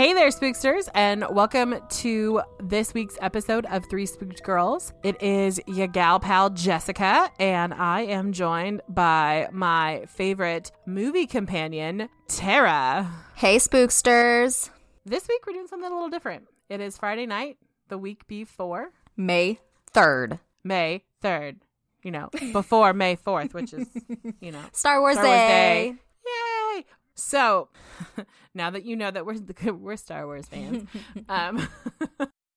Hey there, spooksters, and welcome to this week's episode of Three Spooked Girls. It is your gal pal Jessica, and I am joined by my favorite movie companion, Tara. Hey, spooksters. This week we're doing something a little different. It is Friday night, the week before May 3rd. May 3rd. You know, before May 4th, which is, you know, Star Wars, Star Wars Day. Day. So now that you know that we're we're Star Wars fans, um,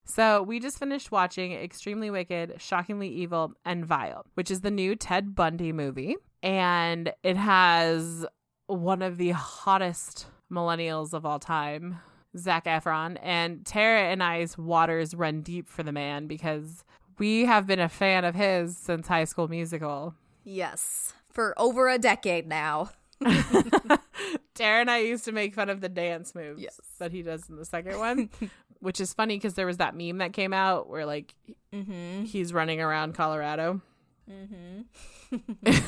so we just finished watching Extremely Wicked, Shockingly Evil, and Vile, which is the new Ted Bundy movie, and it has one of the hottest millennials of all time. Zac Efron and Tara and I's waters run deep for the man because we have been a fan of his since High School Musical. Yes. For over a decade now. Tara and I used to make fun of the dance moves Yes. that he does in the second one, which is funny because there was that meme that came out where like Mm-hmm. he's running around Colorado. Mm-hmm.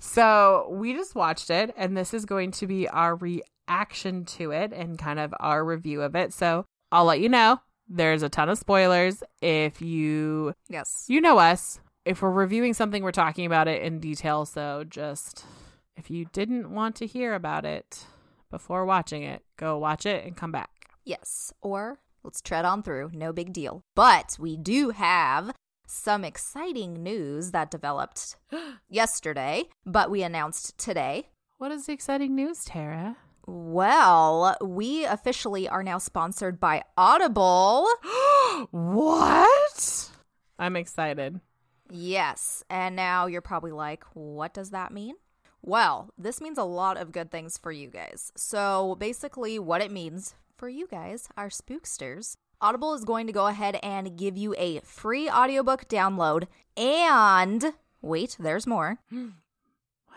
So we just watched it, and this is going to be our reaction to it and kind of our review of it. So I'll let you know there's a ton of spoilers. If you Yes. you know us, if we're reviewing something, we're talking about it in detail. So just if you didn't want to hear about it before watching it, go watch it and come back. Yes. Or let's tread on through. No big deal. But we do have some exciting news that developed yesterday, but we announced today. What is the exciting news, Tara? Well, we officially are now sponsored by Audible. what? I'm excited. Yes. And now you're probably like, what does that mean? Well, this means a lot of good things for you guys. So, basically, what it means for you guys, our spooksters, Audible is going to go ahead and give you a free audiobook download and wait, there's more.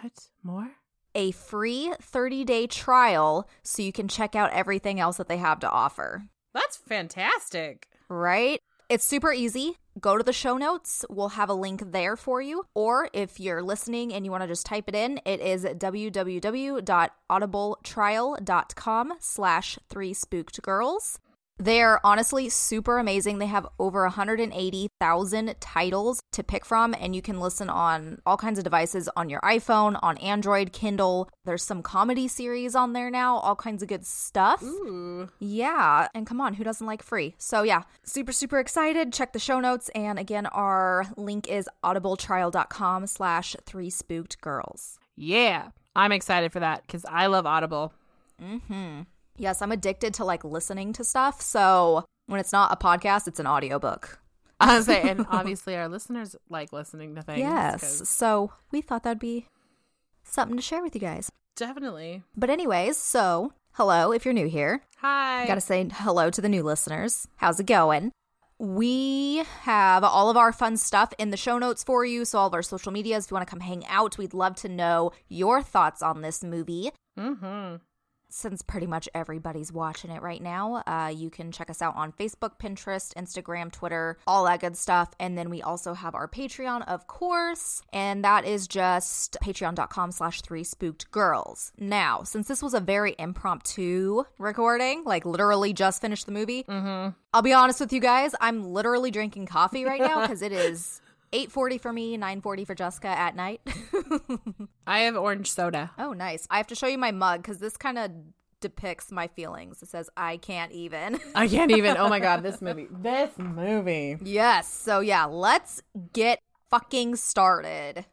What? More? A free 30 day trial so you can check out everything else that they have to offer. That's fantastic. right? It's super easy. Go to the show notes. We'll have a link there for you. Or if you're listening and you want to just type it in, it is www.audibletrial.com slash three spooked girls. They're honestly super amazing. They have over 180,000 titles to pick from, and you can listen on all kinds of devices on your iPhone, on Android, Kindle. There's some comedy series on there now, all kinds of good stuff. Ooh. Yeah, and come on, who doesn't like free? So yeah, super super excited. Check the show notes, and again, our link is audibletrial.com slash three spooked girls. Yeah. I'm excited for that because I love Audible. Mm-hmm. Yes, I'm addicted to like listening to stuff. So when it's not a podcast, it's an audiobook. I was say, and obviously our listeners like listening to things. yes. 'cause- So we thought that'd be something to share with you guys. Definitely. But anyways, so hello if you're new here. Hi. Gotta say hello to the new listeners. How's it going? We have all of our fun stuff in the show notes for you. So, all of our social medias, if you want to come hang out, we'd love to know your thoughts on this movie. mm-hmm. Since pretty much everybody's watching it right now, uh, you can check us out on Facebook, Pinterest, Instagram, Twitter, all that good stuff. And then we also have our Patreon, of course, and that is just patreon.com slash three spooked girls. Now, since this was a very impromptu recording, like literally just finished the movie, Mm-hmm. I'll be honest with you guys, I'm literally drinking coffee right now because it is 8.40 for me, 9.40 for Jessica at night. I have orange soda. oh, nice. I have to show you my mug because this kind of depicts my feelings. It says, I can't even. I can't even. Oh my god, this movie. This movie. yes. So, yeah, let's get fucking started.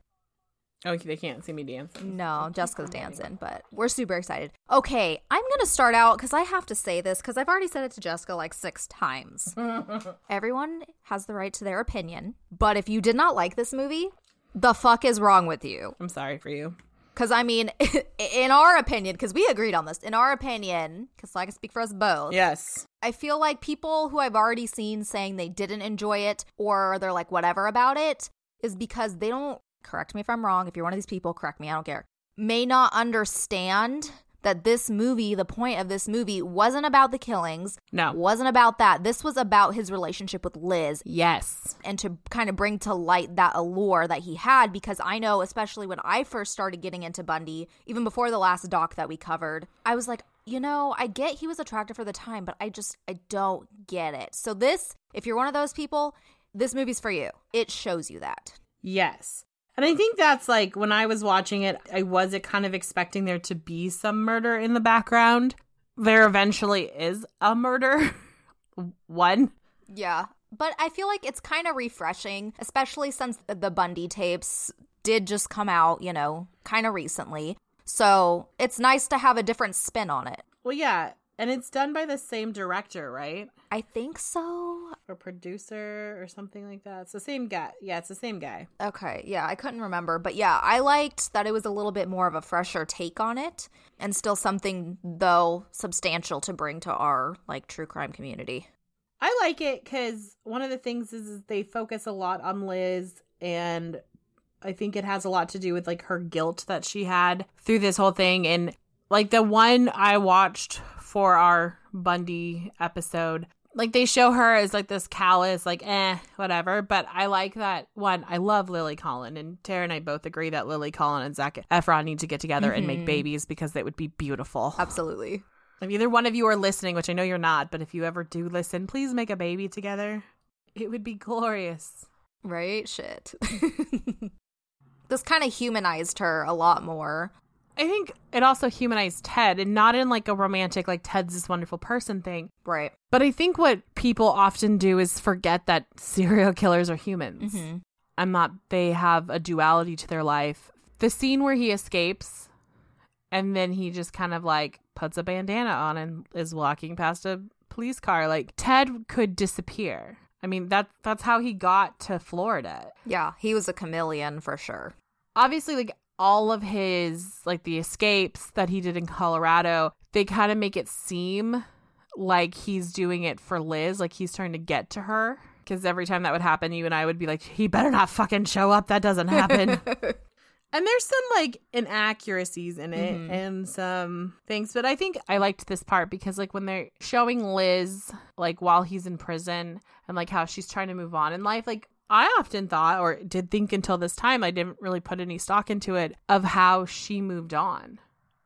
Oh, they can't see me dancing. No, Jessica's dancing, but we're super excited. Okay, I'm going to start out because I have to say this because I've already said it to Jessica like six times. Everyone has the right to their opinion, but if you did not like this movie, the fuck is wrong with you? I'm sorry for you. Because, I mean, in our opinion, because we agreed on this, in our opinion, because I can speak for us both. Yes. I feel like people who I've already seen saying they didn't enjoy it or they're like whatever about it is because they don't, correct me if I'm wrong. If you're one of these people, correct me, I don't care, may not understand that this movie, the point of this movie, wasn't about the killings. No. Wasn't about that. This was about his relationship with Liz Yes. and to kind of bring to light that allure that he had because I know, especially when I first started getting into Bundy, even before the last doc that we covered, I was like, you know, I get he was attractive for the time, but I just, I don't get it. So, this, if you're one of those people, this movie's for you. It shows you that. Yes. And I think that's like when I was watching it, I was kind of expecting there to be some murder in the background. There eventually is a murder. One. Yeah. But I feel like it's kind of refreshing, especially since the Bundy tapes did just come out, you know, kind of recently. So it's nice to have a different spin on it. Well, yeah. And it's done by the same director, right? I think so. Or producer or something like that. It's the same guy. Yeah, it's the same guy. Okay, yeah, I couldn't remember. But yeah, I liked that it was a little bit more of a fresher take on it and still something, though, substantial to bring to our, like, true crime community. I like it because one of the things is, is they focus a lot on Liz, and I think it has a lot to do with like her guilt that she had through this whole thing. And like the one I watched for our Bundy episode, like they show her as like this callous, like eh, whatever. But I like that one. I love Lily Collin, and Tara and I both agree that Lily Collin and Zac Efron need to get together and make Mhm. babies because they would be beautiful. Absolutely. If either one of you are listening, which I know you're not, but if you ever do listen, please make a baby together. It would be glorious. Right? Shit. this kind of humanized her a lot more. I think it also humanized Ted and not in like a romantic, like Ted's this wonderful person thing. Right. But I think what people often do is forget that serial killers are humans hmm and that they have a duality to their life. The scene where he escapes and then he just kind of like puts a bandana on and is walking past a police car. Like Ted could disappear. I mean that that's how he got to Florida. Yeah, he was a chameleon for sure. Obviously like all of his like the escapes that he did in Colorado, they kind of make it seem like he's doing it for Liz, like he's trying to get to her. Because every time that would happen, you and I would be like, he better not fucking show up. That doesn't happen. And there's some like inaccuracies in it Mhm. and some things, but I think I liked this part because like when they're showing Liz like while he's in prison and like how she's trying to move on in life, like I often thought or did think until this time I didn't really put any stock into it of how she moved on.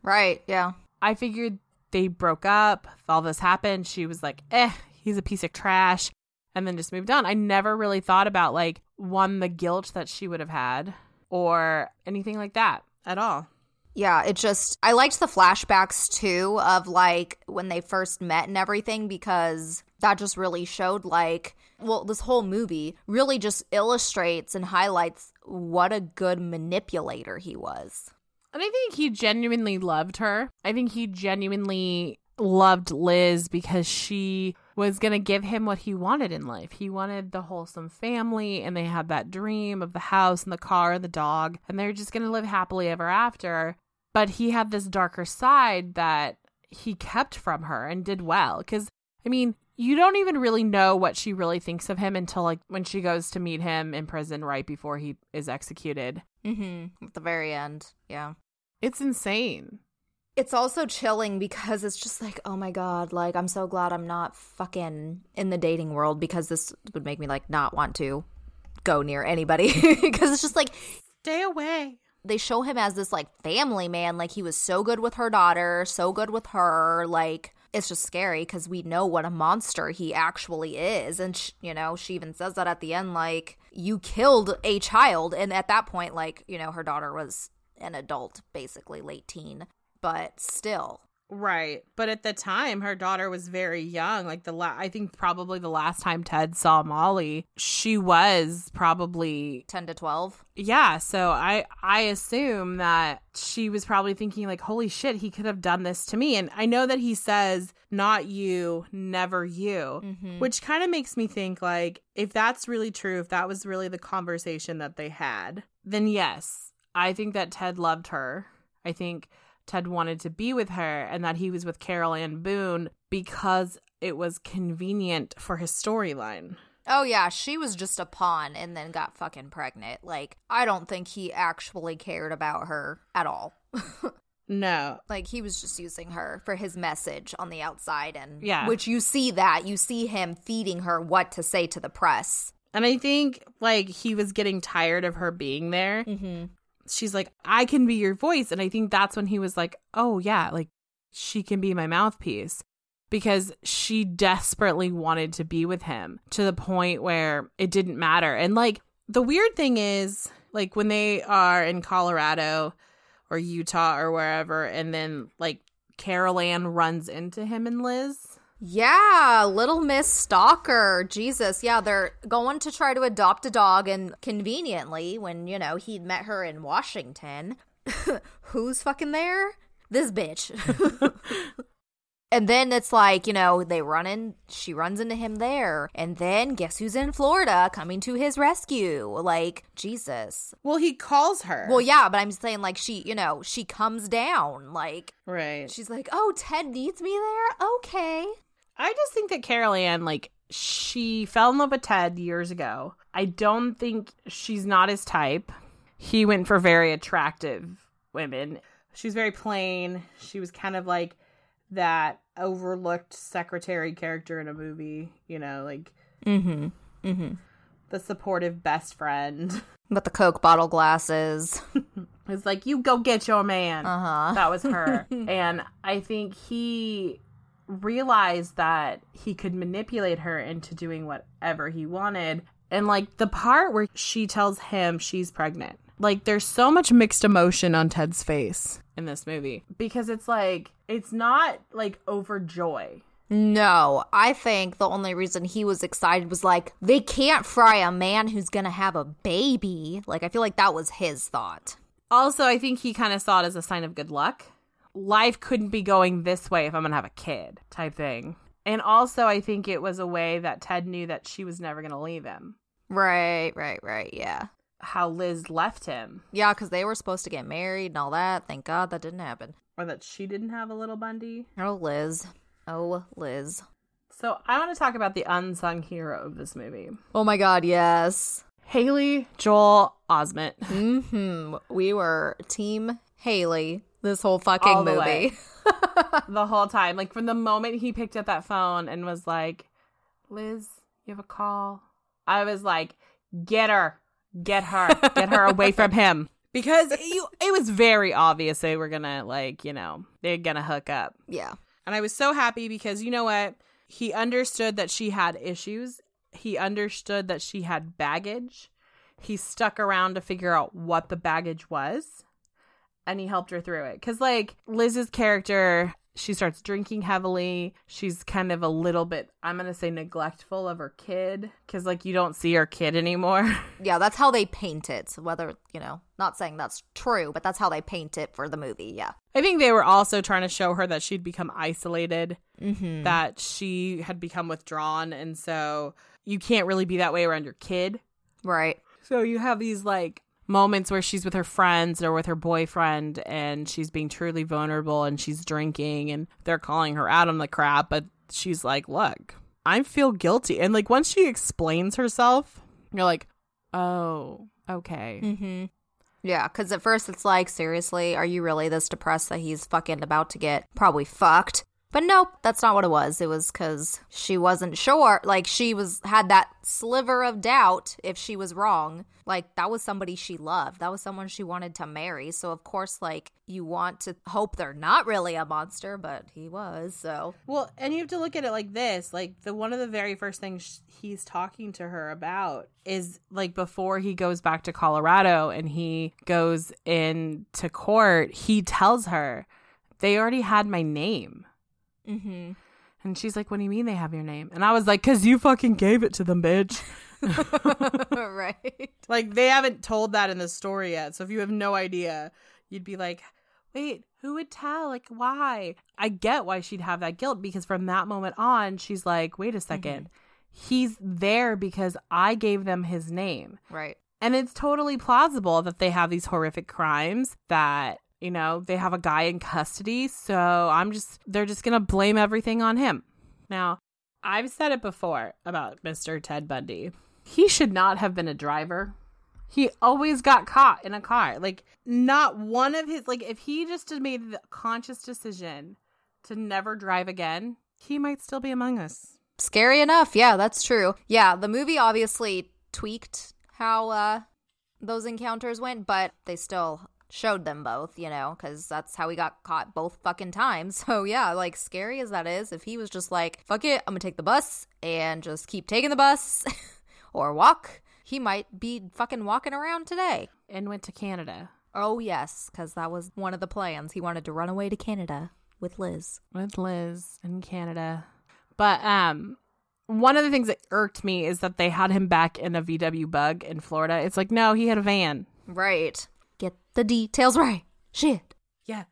right, yeah. I figured they broke up, all this happened, she was like, "Eh, he's a piece of trash." And then just moved on. I never really thought about like one the guilt that she would have had or anything like that at all. Yeah, it just I liked the flashbacks too of like when they first met and everything because that just really showed like well this whole movie really just illustrates and highlights what a good manipulator he was. And I think he genuinely loved her. I think he genuinely loved Liz because she was going to give him what he wanted in life. He wanted the wholesome family, and they had that dream of the house and the car and the dog, and they're just going to live happily ever after. But he had this darker side that he kept from her and did well. Because, I mean, you don't even really know what she really thinks of him until like when she goes to meet him in prison right before he is executed. Mhm. At the very end. Yeah. It's insane. It's also chilling because it's just like, oh my god, like I'm so glad I'm not fucking in the dating world because this would make me like not want to go near anybody because it's just like Stay away. They show him as this like family man like he was so good with her daughter so good with her like it's just scary because we know what a monster he actually is. And you know she even says that at the end like you killed a child. And at that point like you know her daughter was an adult basically late teen. But still Right. But at the time, her daughter was very young. Like the la- I think probably the last time Ted saw Molly, she was probably 10 to 12 yeah. So I I assume that she was probably thinking like, holy shit, he could have done this to me. And I know that he says, not you, never you. mm-hmm. Which kind of makes me think like if that's really true, if that was really the conversation that they had, then yes, I think that Ted loved her I think Ted wanted to be with her and that he was with Carol Ann Boone because it was convenient for his storyline. Oh yeah, she was just a pawn and then got fucking pregnant. Like I don't think he actually cared about her at all. No. Like he was just using her for his message on the outside and Yeah. which you see that. You see him feeding her what to say to the press. And I think like he was getting tired of her being there. Mhm. She's like, I can be your voice. And I think that's when he was like, oh, yeah, like she can be my mouthpiece because she desperately wanted to be with him to the point where it didn't matter. And like the weird thing is, like when they are in Colorado or Utah or wherever, and then like Carol Ann runs into him and Liz. Yeah, little Miss Stalker. Jesus. Yeah, they're going to try to adopt a dog and conveniently when, you know, he'd met her in Washington. Who's fucking there? This bitch. and then it's like, you know, they run in, she runs into him there. And then guess who's in Florida coming to his rescue? Like, Jesus. Well, he calls her. Well, yeah, but I'm saying, like, she, you know, she comes down. Like, right. she's like, oh, Ted needs me there? Okay. I just think that Carol Ann, like, she fell in love with Ted years ago. I don't think she's not his type. He went for very attractive women. She was very plain. She was kind of like that overlooked secretary character in a movie, you know, like Mm hmm. Mm hmm. the supportive best friend. But the Coke bottle glasses. It's like, you go get your man. Uh huh. That was her. and I think he realized that he could manipulate her into doing whatever he wanted. And like the part where she tells him she's pregnant, like there's so much mixed emotion on Ted's face in this movie because it's like, it's not like overjoy. No, I think the only reason he was excited was like, they can't fry a man who's gonna have a baby. Like, I feel like that was his thought. Also, I think he kind of saw it as a sign of good luck. Life couldn't be going this way if I'm going to have a kid, type thing. And also, I think it was a way that Ted knew that she was never going to leave him. Right, right, right. Yeah. How Liz left him, Yeah, because they were supposed to get married and all that. Thank God that didn't happen. or that she didn't have a little Bundy. Oh, Liz. Oh, Liz. So, I want to talk about the unsung hero of this movie Oh my God, yes. Haley Joel Osment. hmm. We were Team Haley this whole fucking All the movie. the whole time. Like, from the moment he picked up that phone and was like, Liz, you have a call. I was like, get her, get her, get her away from him. Because you, it was very obvious they were gonna, like, you know, they're gonna hook up. yeah. And I was so happy because you know what? He understood that she had issues. He understood that she had baggage. He stuck around to figure out what the baggage was and he helped her through it. Cuz like Liz's character, she starts drinking heavily. She's kind of a little bit I'm going to say neglectful of her kid cuz like you don't see her kid anymore. Yeah, that's how they paint it. Whether, you know, not saying that's true, but that's how they paint it for the movie. Yeah. I think they were also trying to show her that she'd become isolated, Mm-hmm. that she had become withdrawn and so you can't really be that way around your kid. Right. So you have these like moments where she's with her friends or with her boyfriend and she's being truly vulnerable and she's drinking and they're calling her out on the crap, but she's like, "Look, I feel guilty." And like once she explains herself, you're like, "Oh, okay." Mm-hmm. Yeah, because at first it's like, seriously, are you really this depressed that he's fucking about to get probably fucked? But nope, that's not what it was. It was because she wasn't sure. Like she was had that sliver of doubt if she was wrong. Like that was somebody she loved. That was someone she wanted to marry. So of course, like you want to hope they're not really a monster, but he was. So Well, and you have to look at it like this. Like the one of the very first things he's talking to her about is like before he goes back to Colorado and he goes in to court, he tells her they already had my name. Mm-hmm. And she's like, "What do you mean they have your name?" And I was like, "Cause you fucking gave it to them, bitch." right. like they haven't told that in the story yet. So if you have no idea, you'd be like, "Wait, who would tell? Like why?" I get why she'd have that guilt because from that moment on, she's like, "Wait a 2nd He's there because I gave them his name." Right. And it's totally plausible that they have these horrific crimes that You know, they have a guy in custody, so I'm just, they're just going to blame everything on him. Now, I've said it before about Mr. Ted Bundy. He should not have been a driver. He always got caught in a car. Like, not one of his, like, if he just had made the conscious decision to never drive again, he might still be among us. Scary enough. Yeah, that's true. Yeah, the movie obviously tweaked how uh, those encounters went, but they still showed them both, you know, because that's how he got caught both fucking times. So, yeah, like scary as that is, if he was just like, fuck it, I'm gonna take the bus and just keep taking the bus or walk, he might be fucking walking around today. And went to Canada. Oh, yes, because that was one of the plans. He wanted to run away to Canada with Liz. With Liz in Canada. But um one of the things that irked me is that they had him back in a VW bug in Florida. It's like, no, he had a van. Right. Get the details right. Shit. Yeah.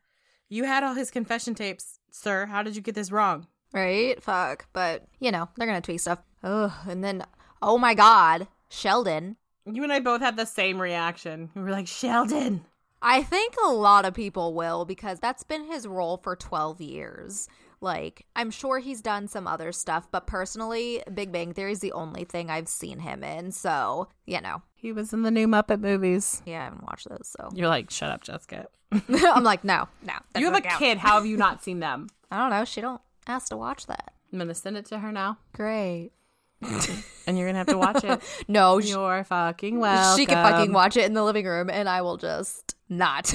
You had all his confession tapes, sir. How did you get this wrong? Right? Fuck. But, you know, they're going to tweak stuff. Ugh. And then, oh my God, Sheldon. You and I both had the same reaction. We were like, Sheldon. I think a lot of people will because that's been his role for 12 years. Like, I'm sure he's done some other stuff, but personally, Big Bang Theory is the only thing I've seen him in. So, you know. He was in the new Muppet movies. Yeah, I haven't watched those, so. You're like, shut up, Jessica. I'm like, no, no. You have a count. kid. How have you not seen them? I don't know. She don't ask to watch that. I'm going to send it to her now. Great. and you're going to have to watch it. no, she, you're fucking well. she can fucking watch it in the living room, and I will just not.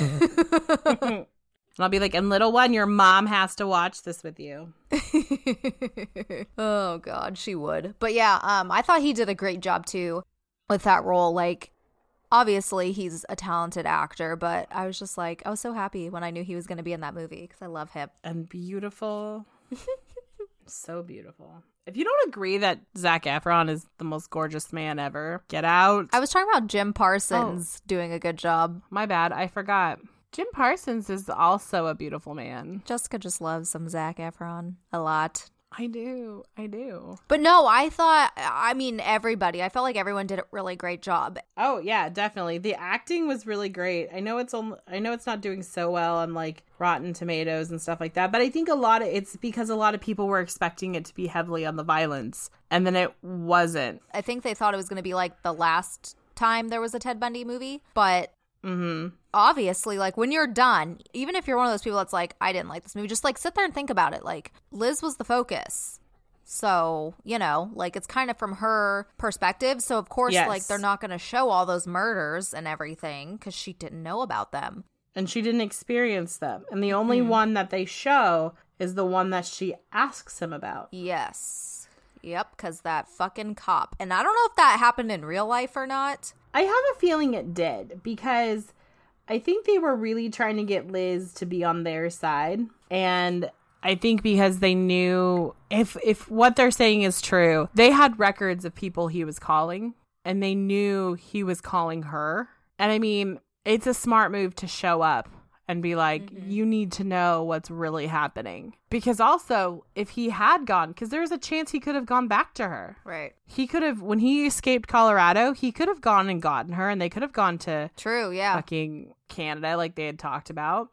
And I'll be like, and little one, your mom has to watch this with you. oh god, she would. But yeah, um I thought he did a great job too with that role. Like obviously he's a talented actor, but I was just like I was so happy when I knew he was going to be in that movie cuz I love him. And beautiful. so beautiful. If you don't agree that Zac Efron is the most gorgeous man ever, get out. I was talking about Jim Parsons oh. doing a good job. My bad, I forgot. Jim Parsons is also a beautiful man. Jessica just loves some Zac Efron a lot. I do. I do. But no, I thought, I mean, everybody, I felt like everyone did a really great job. Oh yeah, definitely. The acting was really great. I know it's only, I know it's not doing so well on like Rotten Tomatoes and stuff like that, but I think a lot of it's because a lot of people were expecting it to be heavily on the violence, and then it wasn't. I think they thought it was going to be like the last time there was a Ted Bundy movie, but Mm-hmm. obviously like when you're done even if you're one of those people that's like i didn't like this movie just like sit there and think about it like liz was the focus so you know like it's kind of from her perspective so of course Yes. like they're not going to show all those murders and everything because she didn't know about them And she didn't experience them, and the only one that they show is the one that she asks him about. yes yep because that fucking cop and i don't know if that happened in real life or not I have a feeling it did because I think they were really trying to get Liz to be on their side. And I think because they knew if if what they're saying is true, they had records of people he was calling and they knew he was calling her. And I mean, it's a smart move to show up and be like, mm-hmm. you need to know what's really happening. Because also, if he had gone, because there's a chance he could have gone back to her. Right. He could have when he escaped Colorado, he could have gone and gotten her and they could have gone to true yeah. fucking Canada like they had talked about.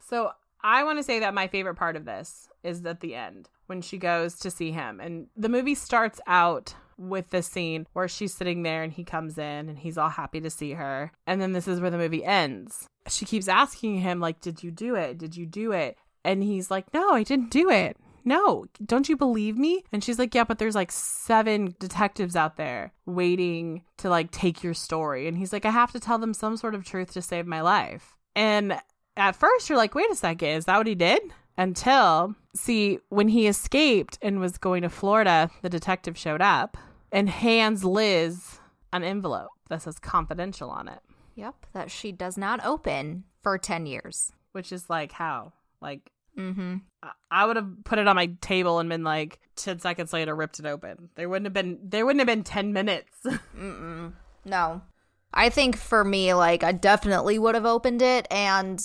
So I want to say that my favorite part of this is at the end when she goes to see him. And the movie starts out with this scene where she's sitting there and he comes in and he's all happy to see her. And then this is where the movie ends. She keeps asking him, like, Did you do it? Did you do it? And he's like, No, I didn't do it. No, don't you believe me? And she's like, Yeah, but there's like seven detectives out there waiting to like take your story. And he's like, I have to tell them some sort of truth to save my life. And at first, you're like, Wait a second, is that what he did? Until, see, when he escaped and was going to Florida, the detective showed up and hands Liz an envelope that says confidential on it, yep that she does not open for 10 years which is like, how? Like, mm-hmm I- I would have put it on my table and been like, 10 seconds later, ripped it open. There wouldn't have been, there wouldn't have been 10 minutes. No. I think for me, like, I definitely would have opened it. And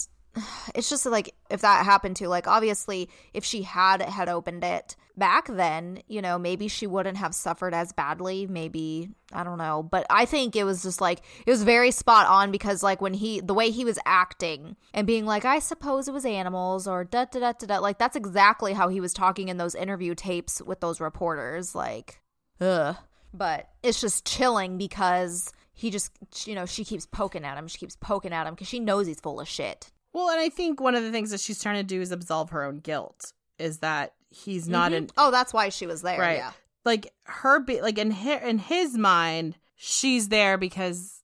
it's just like if that happened to like obviously if she had had opened it back then you know maybe she wouldn't have suffered as badly maybe i don't know. But i think it was just like it was very spot on because like when he the way he was acting and being like i suppose it was animals or da da da da da like that's exactly how he was talking in those interview tapes with those reporters like ugh. But it's just chilling because he just you know she keeps poking at him she keeps poking at him because she knows he's full of shit Well, and I think one of the things that she's trying to do is absolve her own guilt. Is that he's not Mhm. in oh that's why she was there right? yeah Like her, be like in her, in his mind, she's there because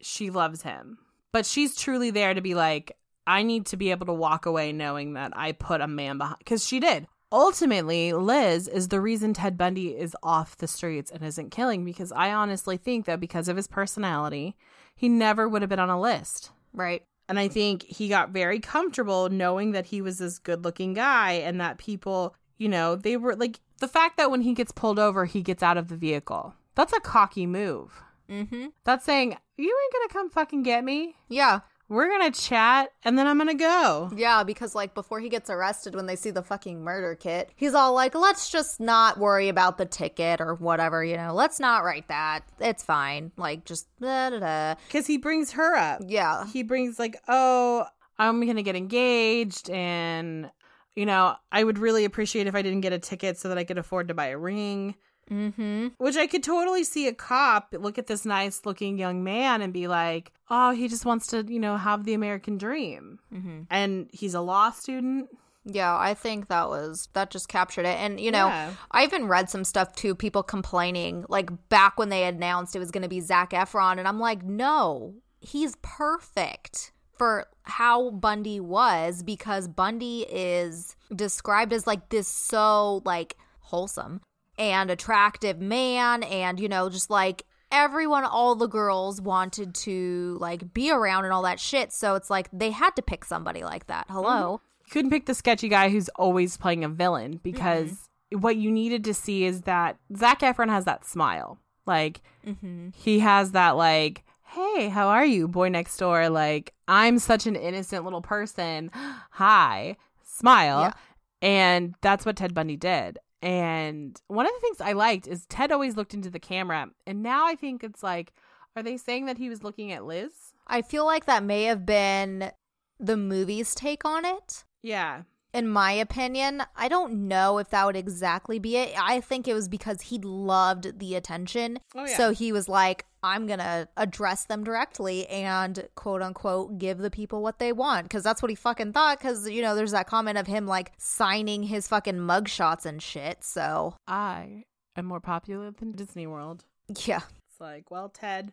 she loves him, but she's truly there to be like, I need to be able to walk away knowing that I put a man behind because she did. Ultimately, Liz is the reason Ted Bundy is off the streets and isn't killing because I honestly think that because of his personality, he never would have been on a list. right And I think he got very comfortable knowing that he was this good looking guy and that people, you know, they were like the fact that when he gets pulled over, he gets out of the vehicle. That's a cocky move. mm-hmm That's saying, you ain't gonna come fucking get me. yeah We're gonna chat and then I'm gonna go. Yeah, because like before he gets arrested when they see the fucking murder kit, he's all like, let's just not worry about the ticket or whatever, you know, let's not write that. It's fine. Like just da da da. Because he brings her up. Yeah. He brings, like, oh, I'm gonna get engaged and, you know, I would really appreciate if I didn't get a ticket so that I could afford to buy a ring. Mm-hmm. Which I could totally see a cop look at this nice looking young man and be like, oh, he just wants to, you know, have the American dream. Mm-hmm. And he's a law student. Yeah, I think that was that just captured it. And you know, Yeah. I even read some stuff too, people complaining, like back when they announced it was gonna be Zac Efron, and I'm like, no, he's perfect for how Bundy was because Bundy is described as like this so like wholesome and attractive man and you know just like everyone all the girls wanted to like be around and all that shit so it's like they had to pick somebody like that hello You couldn't pick the sketchy guy who's always playing a villain because what you needed to see is that Zac Efron has that smile. Like, mm-hmm. he has that, like, hey, how are you, boy next door? Like, I'm such an innocent little person. Hi, smile. Yeah. And that's what Ted Bundy did. And one of the things I liked is Ted always looked into the camera. And now I think it's like, are they saying that he was looking at Liz? I feel like that may have been the movie's take on it. Yeah. In my opinion, I don't know if that would exactly be it. I think it was because he loved the attention. Oh, yeah. So he was like, I'm going to address them directly and quote unquote give the people what they want. Cause that's what he fucking thought. Cause, you know, there's that comment of him like signing his fucking mugshots and shit. So I am more popular than Disney World. yeah. It's like, well, Ted,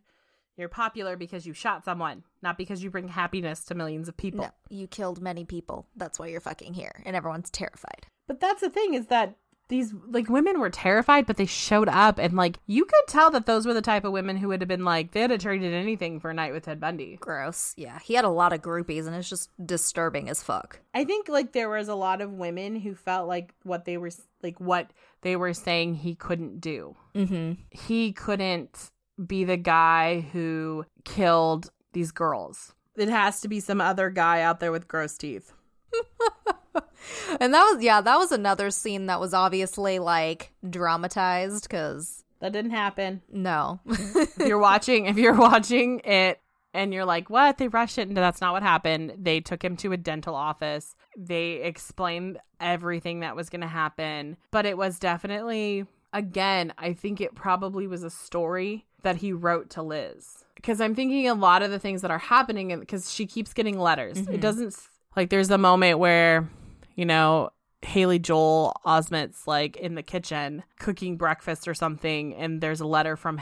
you're popular because you shot someone, not because you bring happiness to millions of people. No, you killed many people. That's why you're fucking here. And everyone's terrified. But that's the thing is that these like women were terrified, but they showed up and like you could tell that those were the type of women who would have been like they'd have traded anything for a night with Ted Bundy. Gross. Yeah. He had a lot of groupies and it's just disturbing as fuck. I think like there was a lot of women who felt like what they were like what they were saying he couldn't do. Mm-hmm. He couldn't be the guy who killed these girls. It has to be some other guy out there with gross teeth. And that was, yeah, that was another scene that was obviously like dramatized because That didn't happen. no. if you're watching if you're watching it and you're like what? They rushed it. No that's not what happened. They took him to a dental office. They explained everything that was going to happen. But it was definitely again i think it probably was a story that he wrote to liz. Because i'm thinking a lot of the things that are happening because she keeps getting letters. It mm-hmm. doesn't like there's a moment where you know Haley Joel Osment's like in the kitchen cooking breakfast or something, and there's a letter from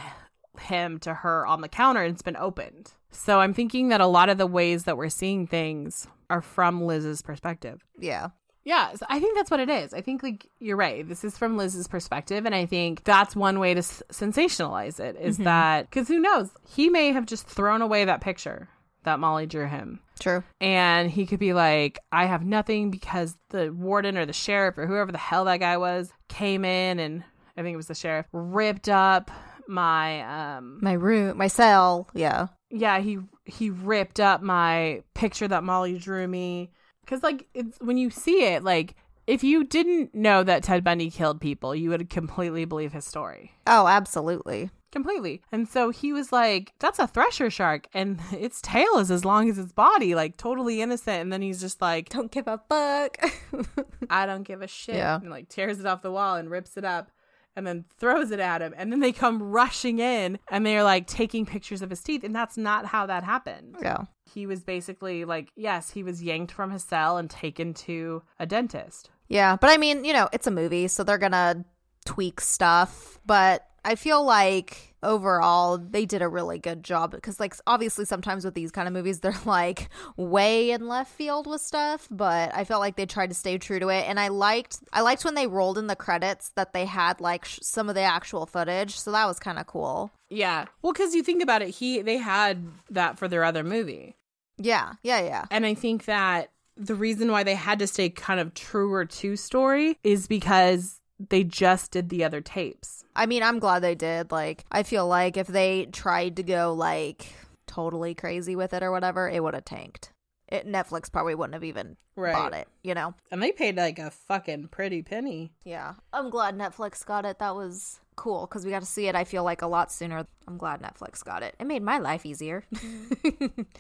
him to her on the counter and it's been opened. So I'm thinking that a lot of the ways that we're seeing things are from Liz's perspective. yeah. Yeah, so I think that's what it is. I think like you're right. This is from Liz's perspective, and I think that's one way to s- sensationalize it is mm-hmm. that because who knows, he may have just thrown away that picture that Molly drew him True. and he could be like, I have nothing because the warden or the sheriff or whoever the hell that guy was came in and I think it was the sheriff ripped up my um My room, my cell. Yeah. yeah, he he ripped up my picture that Molly drew me cuz like it's when you see it like if you didn't know that Ted Bundy killed people, you would completely believe his story. Oh, absolutely. Completely. And so he was like, that's a thresher shark and its tail is as long as its body, like totally innocent. And then he's just like, Don't give a fuck. I don't give a shit. Yeah. And like tears it off the wall and rips it up and then throws it at him. And then they come rushing in and they're like taking pictures of his teeth. And that's not how that happened. yeah. He was basically like, yes, he was yanked from his cell and taken to a dentist. Yeah, but I mean, you know, it's a movie, so they're gonna tweak stuff. But I feel like overall they did a really good job because, like, obviously sometimes with these kind of movies, they're like way in left field with stuff. But I felt like they tried to stay true to it, and I liked I liked when they rolled in the credits that they had like sh- some of the actual footage, so that was kind of cool. Yeah. Well, because you think about it, he they had that for their other movie. Yeah, yeah, yeah. And I think that the reason why they had to stay kind of truer to story is because they just did the other tapes. I mean, I'm glad they did. Like, I feel like if they tried to go like totally crazy with it or whatever, it would have tanked. It, Netflix probably wouldn't have even Right. bought it, you know? And they paid like a fucking pretty penny. Yeah. I'm glad Netflix got it. That was cool because we got to see it, I feel like, a lot sooner. I'm glad Netflix got it. It made my life easier.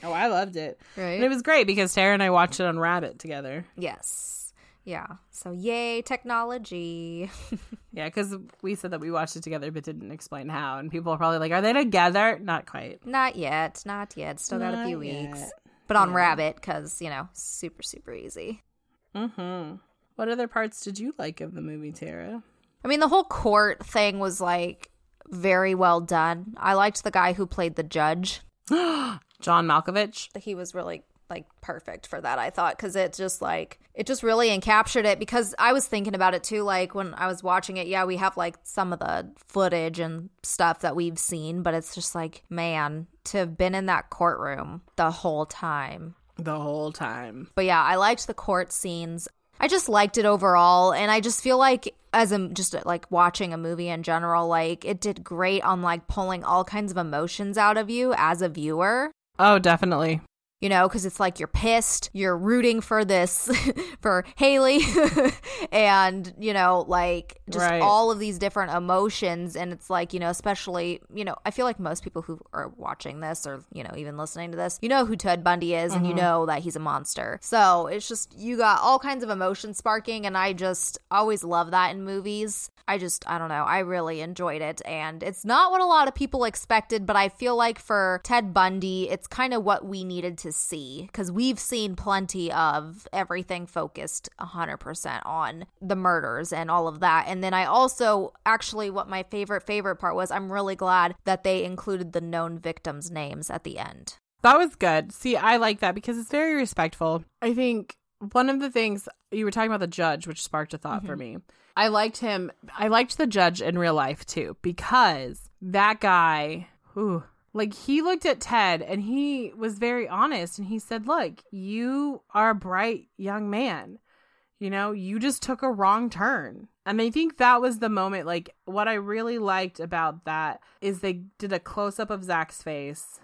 Oh, I loved it. right? And it was great because Tara and I watched it on Rabbit together. yes. Yeah. So, yay, technology. Yeah, because we said that we watched it together but didn't explain how. And people are probably like, are they together? Not quite. not yet. Not yet. Still got a few Not weeks. But on Rabbit because, you know, super, super easy. Mm-hmm. What other parts did you like of the movie, Tara? I mean, the whole court thing was like very well done. I liked the guy who played the judge. John Malkovich. He was really like perfect for that, I thought, because it just like it just really encaptured it. Because I was thinking about it too, like when I was watching it. Yeah, we have like some of the footage and stuff that we've seen, but it's just like, man, to have been in that courtroom the whole time The whole time. but yeah, I liked the court scenes. I just liked it overall, and I just feel like as I'm just like watching a movie in general, like it did great on like pulling all kinds of emotions out of you as a viewer. Oh, definitely. You know, because it's like you're pissed, you're rooting for this, for Haley, and, you know, like just Right. all of these different emotions. And it's like, you know, especially, you know, I feel like most people who are watching this or, you know, even listening to this, you know who Ted Bundy is and you mm-hmm. know that he's a monster. So it's just, you got all kinds of emotion sparking. And I just always love that in movies. I just, I don't know, I really enjoyed it. And it's not what a lot of people expected, but I feel like for Ted Bundy, it's kind of what we needed to see because we've seen plenty of everything focused 100% on the murders and all of that. And then I also, actually, what my favorite, favorite part was, I'm really glad that they included the known victims' names at the end. That was good. See, I like that because it's very respectful. I think one of the things you were talking about the judge, which sparked a thought for mm-hmm. me. I liked him. I liked the judge in real life too because that guy, ooh, like he looked at Ted and he was very honest and he said, "Look, you are a bright young man. You know, you just took a wrong turn." And I think that was the moment like what I really liked about that is they did a close up of Zac's face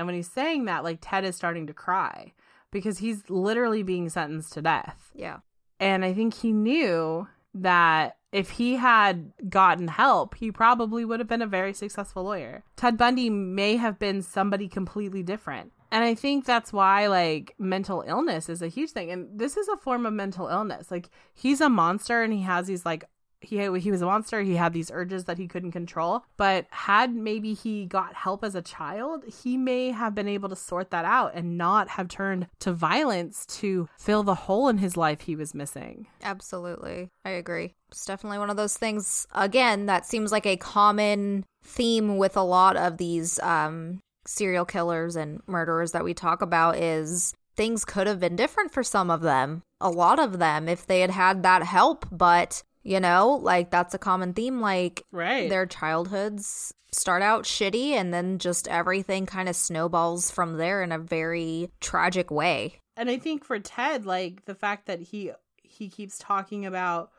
and when he's saying that, like Ted is starting to cry because he's literally being sentenced to death. Yeah. And I think he knew that if he had gotten help, he probably would have been a very successful lawyer. Ted Bundy may have been somebody completely different. And I think that's why, like, mental illness is a huge thing. And this is a form of mental illness. Like, he's a monster and he has these, like, he he was a monster. He had these urges that he couldn't control. But had maybe he got help as a child, he may have been able to sort that out and not have turned to violence to fill the hole in his life he was missing. Absolutely. I agree. It's definitely one of those things, again, that seems like a common theme with a lot of these um, serial killers and murderers that we talk about is things could have been different for some of them. A lot of them, if they had had that help. But, you know, like that's a common theme. Like Right. their childhoods start out shitty and then just everything kind of snowballs from there in a very tragic way. and I think for Ted, like the fact that he he keeps talking about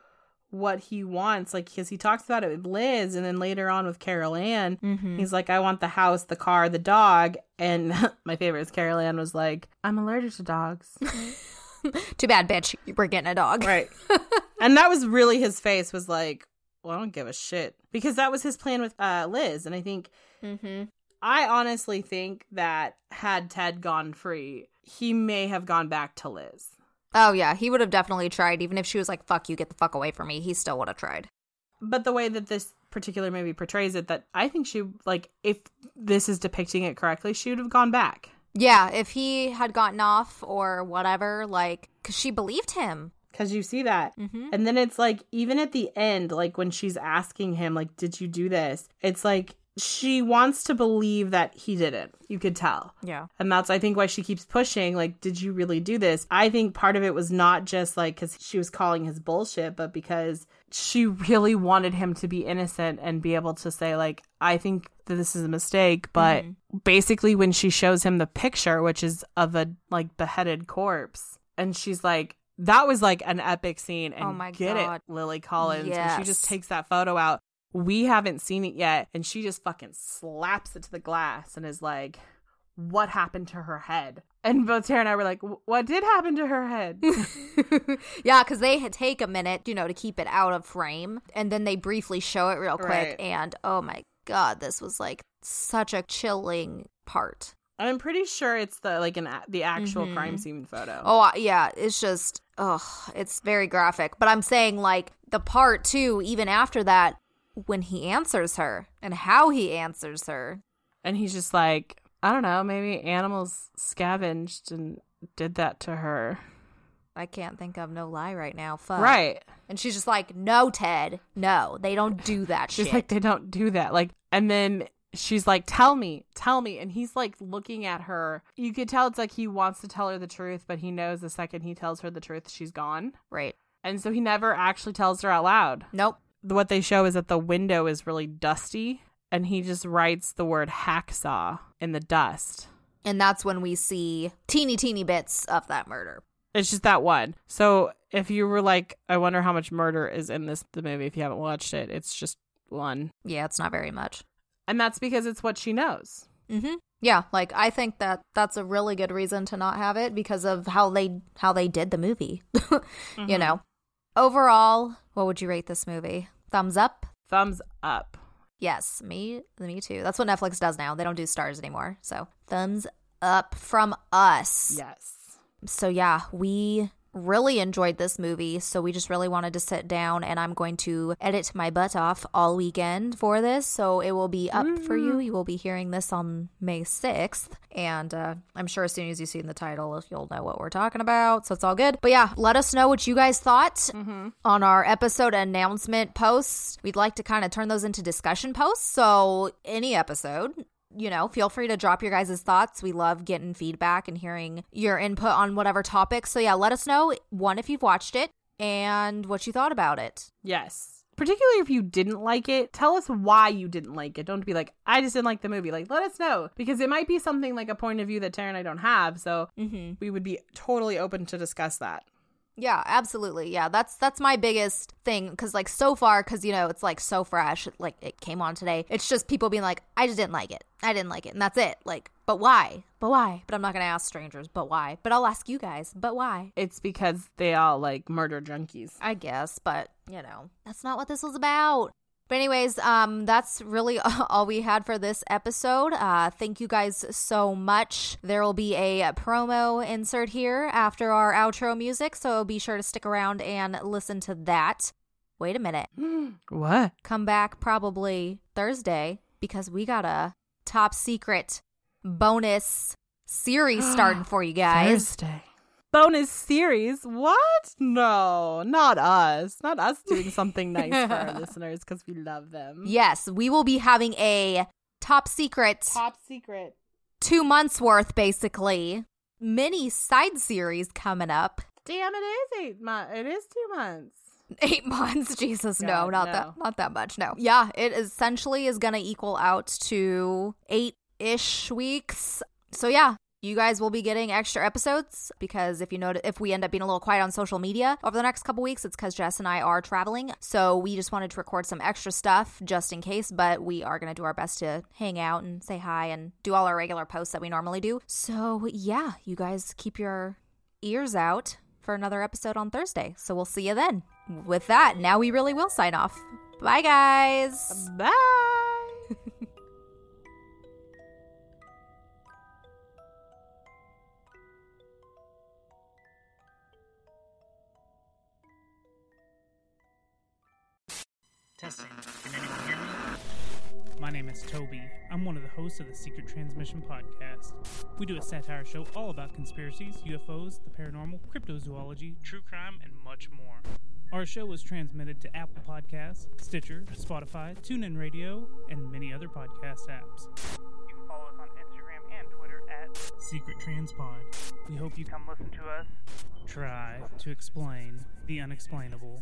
what he wants. Like, because he talks about it with Liz and then later on with Carol Ann. Mm-hmm. He's like, I want the house, the car, the dog. And my favorite is Carol Ann was like, I'm allergic to dogs. Too bad, bitch. We're getting a dog. right. and that was really his face was like, well, I don't give a shit. Because that was his plan with uh, Liz. And I think, Mm-hmm. I honestly think that had Ted gone free, he may have gone back to Liz. Oh yeah, he would have definitely tried. Even if she was like, "Fuck you, get the fuck away from me," he still would have tried. But the way that this particular movie portrays it, that I think she, like, if this is depicting it correctly, she would have gone back. Yeah, if he had gotten off or whatever, like, because she believed him. Because you see that. Mm-hmm. And then it's like, even at the end, like when she's asking him, like, did you do this? It's like she wants to believe that he didn't. You could tell. Yeah. And that's, I think, why she keeps pushing, like, did you really do this? I think part of it was not just like because she was calling his bullshit, but because she really wanted him to be innocent and be able to say, like, I think that this is a mistake. But mm-hmm. basically, when she shows him the picture, which is of a like beheaded corpse, and she's like, that was like an epic scene. And Oh my get God. it, Lily Collins, when she just takes that photo out. We haven't seen it yet. And she just fucking slaps it to the glass and is like, what happened to her head? And both Tara and I were like, what did happen to her head? yeah, because they had take a minute, you know, to keep it out of frame, and then they briefly show it real quick, Right. and oh my god, this was like such a chilling part. I'm pretty sure it's the like an the actual Mhm. crime scene photo. Oh uh, yeah, it's just oh, it's very graphic. But I'm saying like the part too, even after that, when he answers her and how he answers her. And he's just like, I don't know, maybe animals scavenged and did that to her. I can't think of no lie right now. Fuck. Right. And she's just like, no, Ted, no, they don't do that She's shit. like, they don't do that. Like, and then she's like, tell me, tell me. And he's like looking at her. You could tell it's like he wants to tell her the truth, but he knows the second he tells her the truth, she's gone. right. And so he never actually tells her out loud. Nope. What they show is that the window is really dusty, and he just writes the word hacksaw in the dust. And that's when we see teeny, teeny bits of that murder. It's just that one. So if you were like, I wonder how much murder is in this the movie if you haven't watched it, it's just one. Yeah, it's not very much. And that's because it's what she knows. Mm-hmm. Yeah, like I think that that's a really good reason to not have it because of how they how they did the movie. You know. Overall, what would you rate this movie? Thumbs up? Thumbs up. Yes, me me too. That's what Netflix does now. They don't do stars anymore. So, thumbs up from us. Yes. So yeah, we really enjoyed this movie. So we just really wanted to sit down and I'm going to edit my butt off all weekend for this. So it will be up for you. You will be hearing this on May 6th. And uh, I'm sure as soon as you see the title, you'll know what we're talking about. So it's all good. But yeah, let us know what you guys thought on our episode announcement posts. We'd like to kind of turn those into discussion posts. So any episode, you know, feel free to drop your guys' thoughts. We love getting feedback and hearing your input on whatever topic. So, yeah, let us know one if you've watched it and what you thought about it. Yes. Particularly if you didn't like it, tell us why you didn't like it. Don't be like, I just didn't like the movie. Like, let us know because it might be something like a point of view that Tara and I don't have. So Mm-hmm. we would be totally open to discuss that. Yeah, absolutely. Yeah, that's that's my biggest thing because like so far, because you know it's like so fresh, like it came on today. It's just people being like, I just didn't like it. I didn't like it, and that's it. Like, but why? But why? But I'm not gonna ask strangers. But why? But I'll ask you guys. But why? It's because they all like murder junkies. I guess, but you know, that's not what this was about. But anyways, um, that's really all we had for this episode. Uh, thank you guys so much. There will be a promo insert here after our outro music, so be sure to stick around and listen to that. Wait a minute. what? Come back probably Thursday because we got a top secret bonus series starting for you guys. Thursday. Bonus series? What? No, not us. Not us doing something nice for our listeners because we love them. Yes, we will be having a top secret Top secret. two months worth, basically, mini side series coming up. Damn, it is eight months. It is two months. Eight months, Jesus, no, not no. that, not that much, no. Yeah, it essentially is going to equal out to eight ish weeks. So yeah, you guys will be getting extra episodes because if you know if we end up being a little quiet on social media over the next couple weeks, it's because Jess and I are traveling. So we just wanted to record some extra stuff just in case, but we are going to do our best to hang out and say hi and do all our regular posts that we normally do. So yeah, you guys keep your ears out for another episode on Thursday. So we'll see you then. With that, now we really will sign off. Bye, guys. Bye. Testing. Can anyone hear me? My name is Toby. I'm one of the hosts of the Secret Transmission podcast. We do a satire show all about conspiracies, UFOs, the paranormal, cryptozoology, true crime, and much more. Our show is transmitted to Apple Podcasts, Stitcher, Spotify, TuneIn Radio, and many other podcast apps. You can follow us on Instagram and Twitter at Secret Transpod. We hope you come listen to us try to explain the unexplainable.